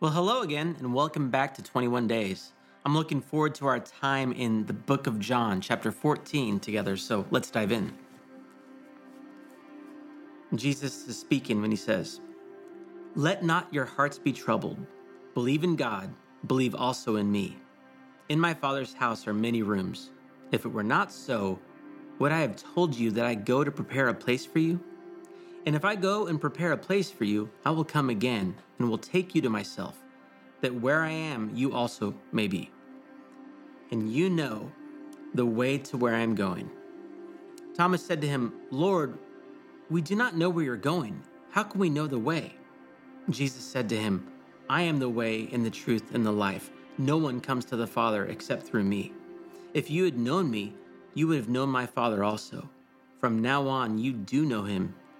Well, hello again, and welcome back to 21 Days. I'm looking forward to our time in the book of John, chapter 14, together, so let's dive in. Jesus is speaking when he says, Let not your hearts be troubled. Believe in God, believe also in me. In my Father's house are many rooms. If it were not so, would I have told you that I go to prepare a place for you? And if I go and prepare a place for you, I will come again and will take you to myself, that where I am, you also may be. And you know the way to where I am going. Thomas said to him, Lord, we do not know where you're going. How can we know the way? Jesus said to him, I am the way and the truth and the life. No one comes to the Father except through me. If you had known me, you would have known my Father also. From now on, you do know him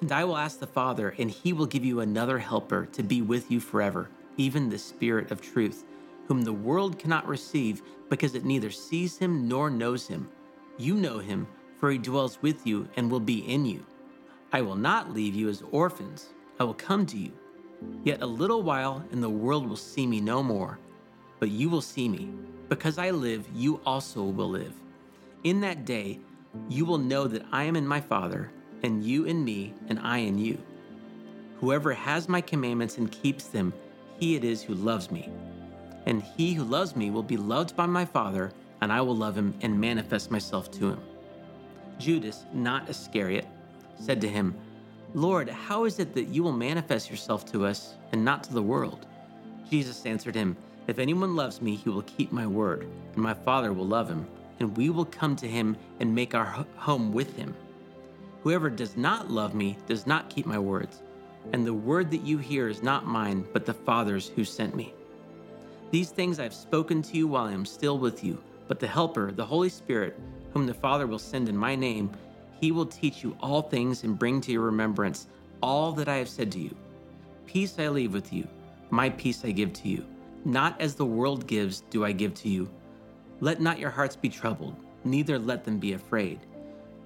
And I will ask the Father, and he will give you another helper to be with you forever, even the Spirit of truth, whom the world cannot receive because it neither sees him nor knows him. You know him, for he dwells with you and will be in you. I will not leave you as orphans, I will come to you. Yet a little while, and the world will see me no more. But you will see me. Because I live, you also will live. In that day, you will know that I am in my Father and you in me, and I in you. Whoever has my commandments and keeps them, he it is who loves me. And he who loves me will be loved by my Father, and I will love him and manifest myself to him. Judas, not Iscariot, said to him, Lord, how is it that you will manifest yourself to us and not to the world? Jesus answered him, If anyone loves me, he will keep my word, and my Father will love him, and we will come to him and make our home with him. Whoever does not love me does not keep my words, and the word that you hear is not mine, but the Father's who sent me. These things I have spoken to you while I am still with you, but the Helper, the Holy Spirit, whom the Father will send in my name, he will teach you all things and bring to your remembrance all that I have said to you. Peace I leave with you, my peace I give to you. Not as the world gives do I give to you. Let not your hearts be troubled, neither let them be afraid.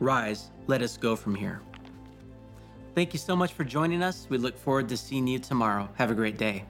Rise, let us go from here. Thank you so much for joining us. We look forward to seeing you tomorrow. Have a great day.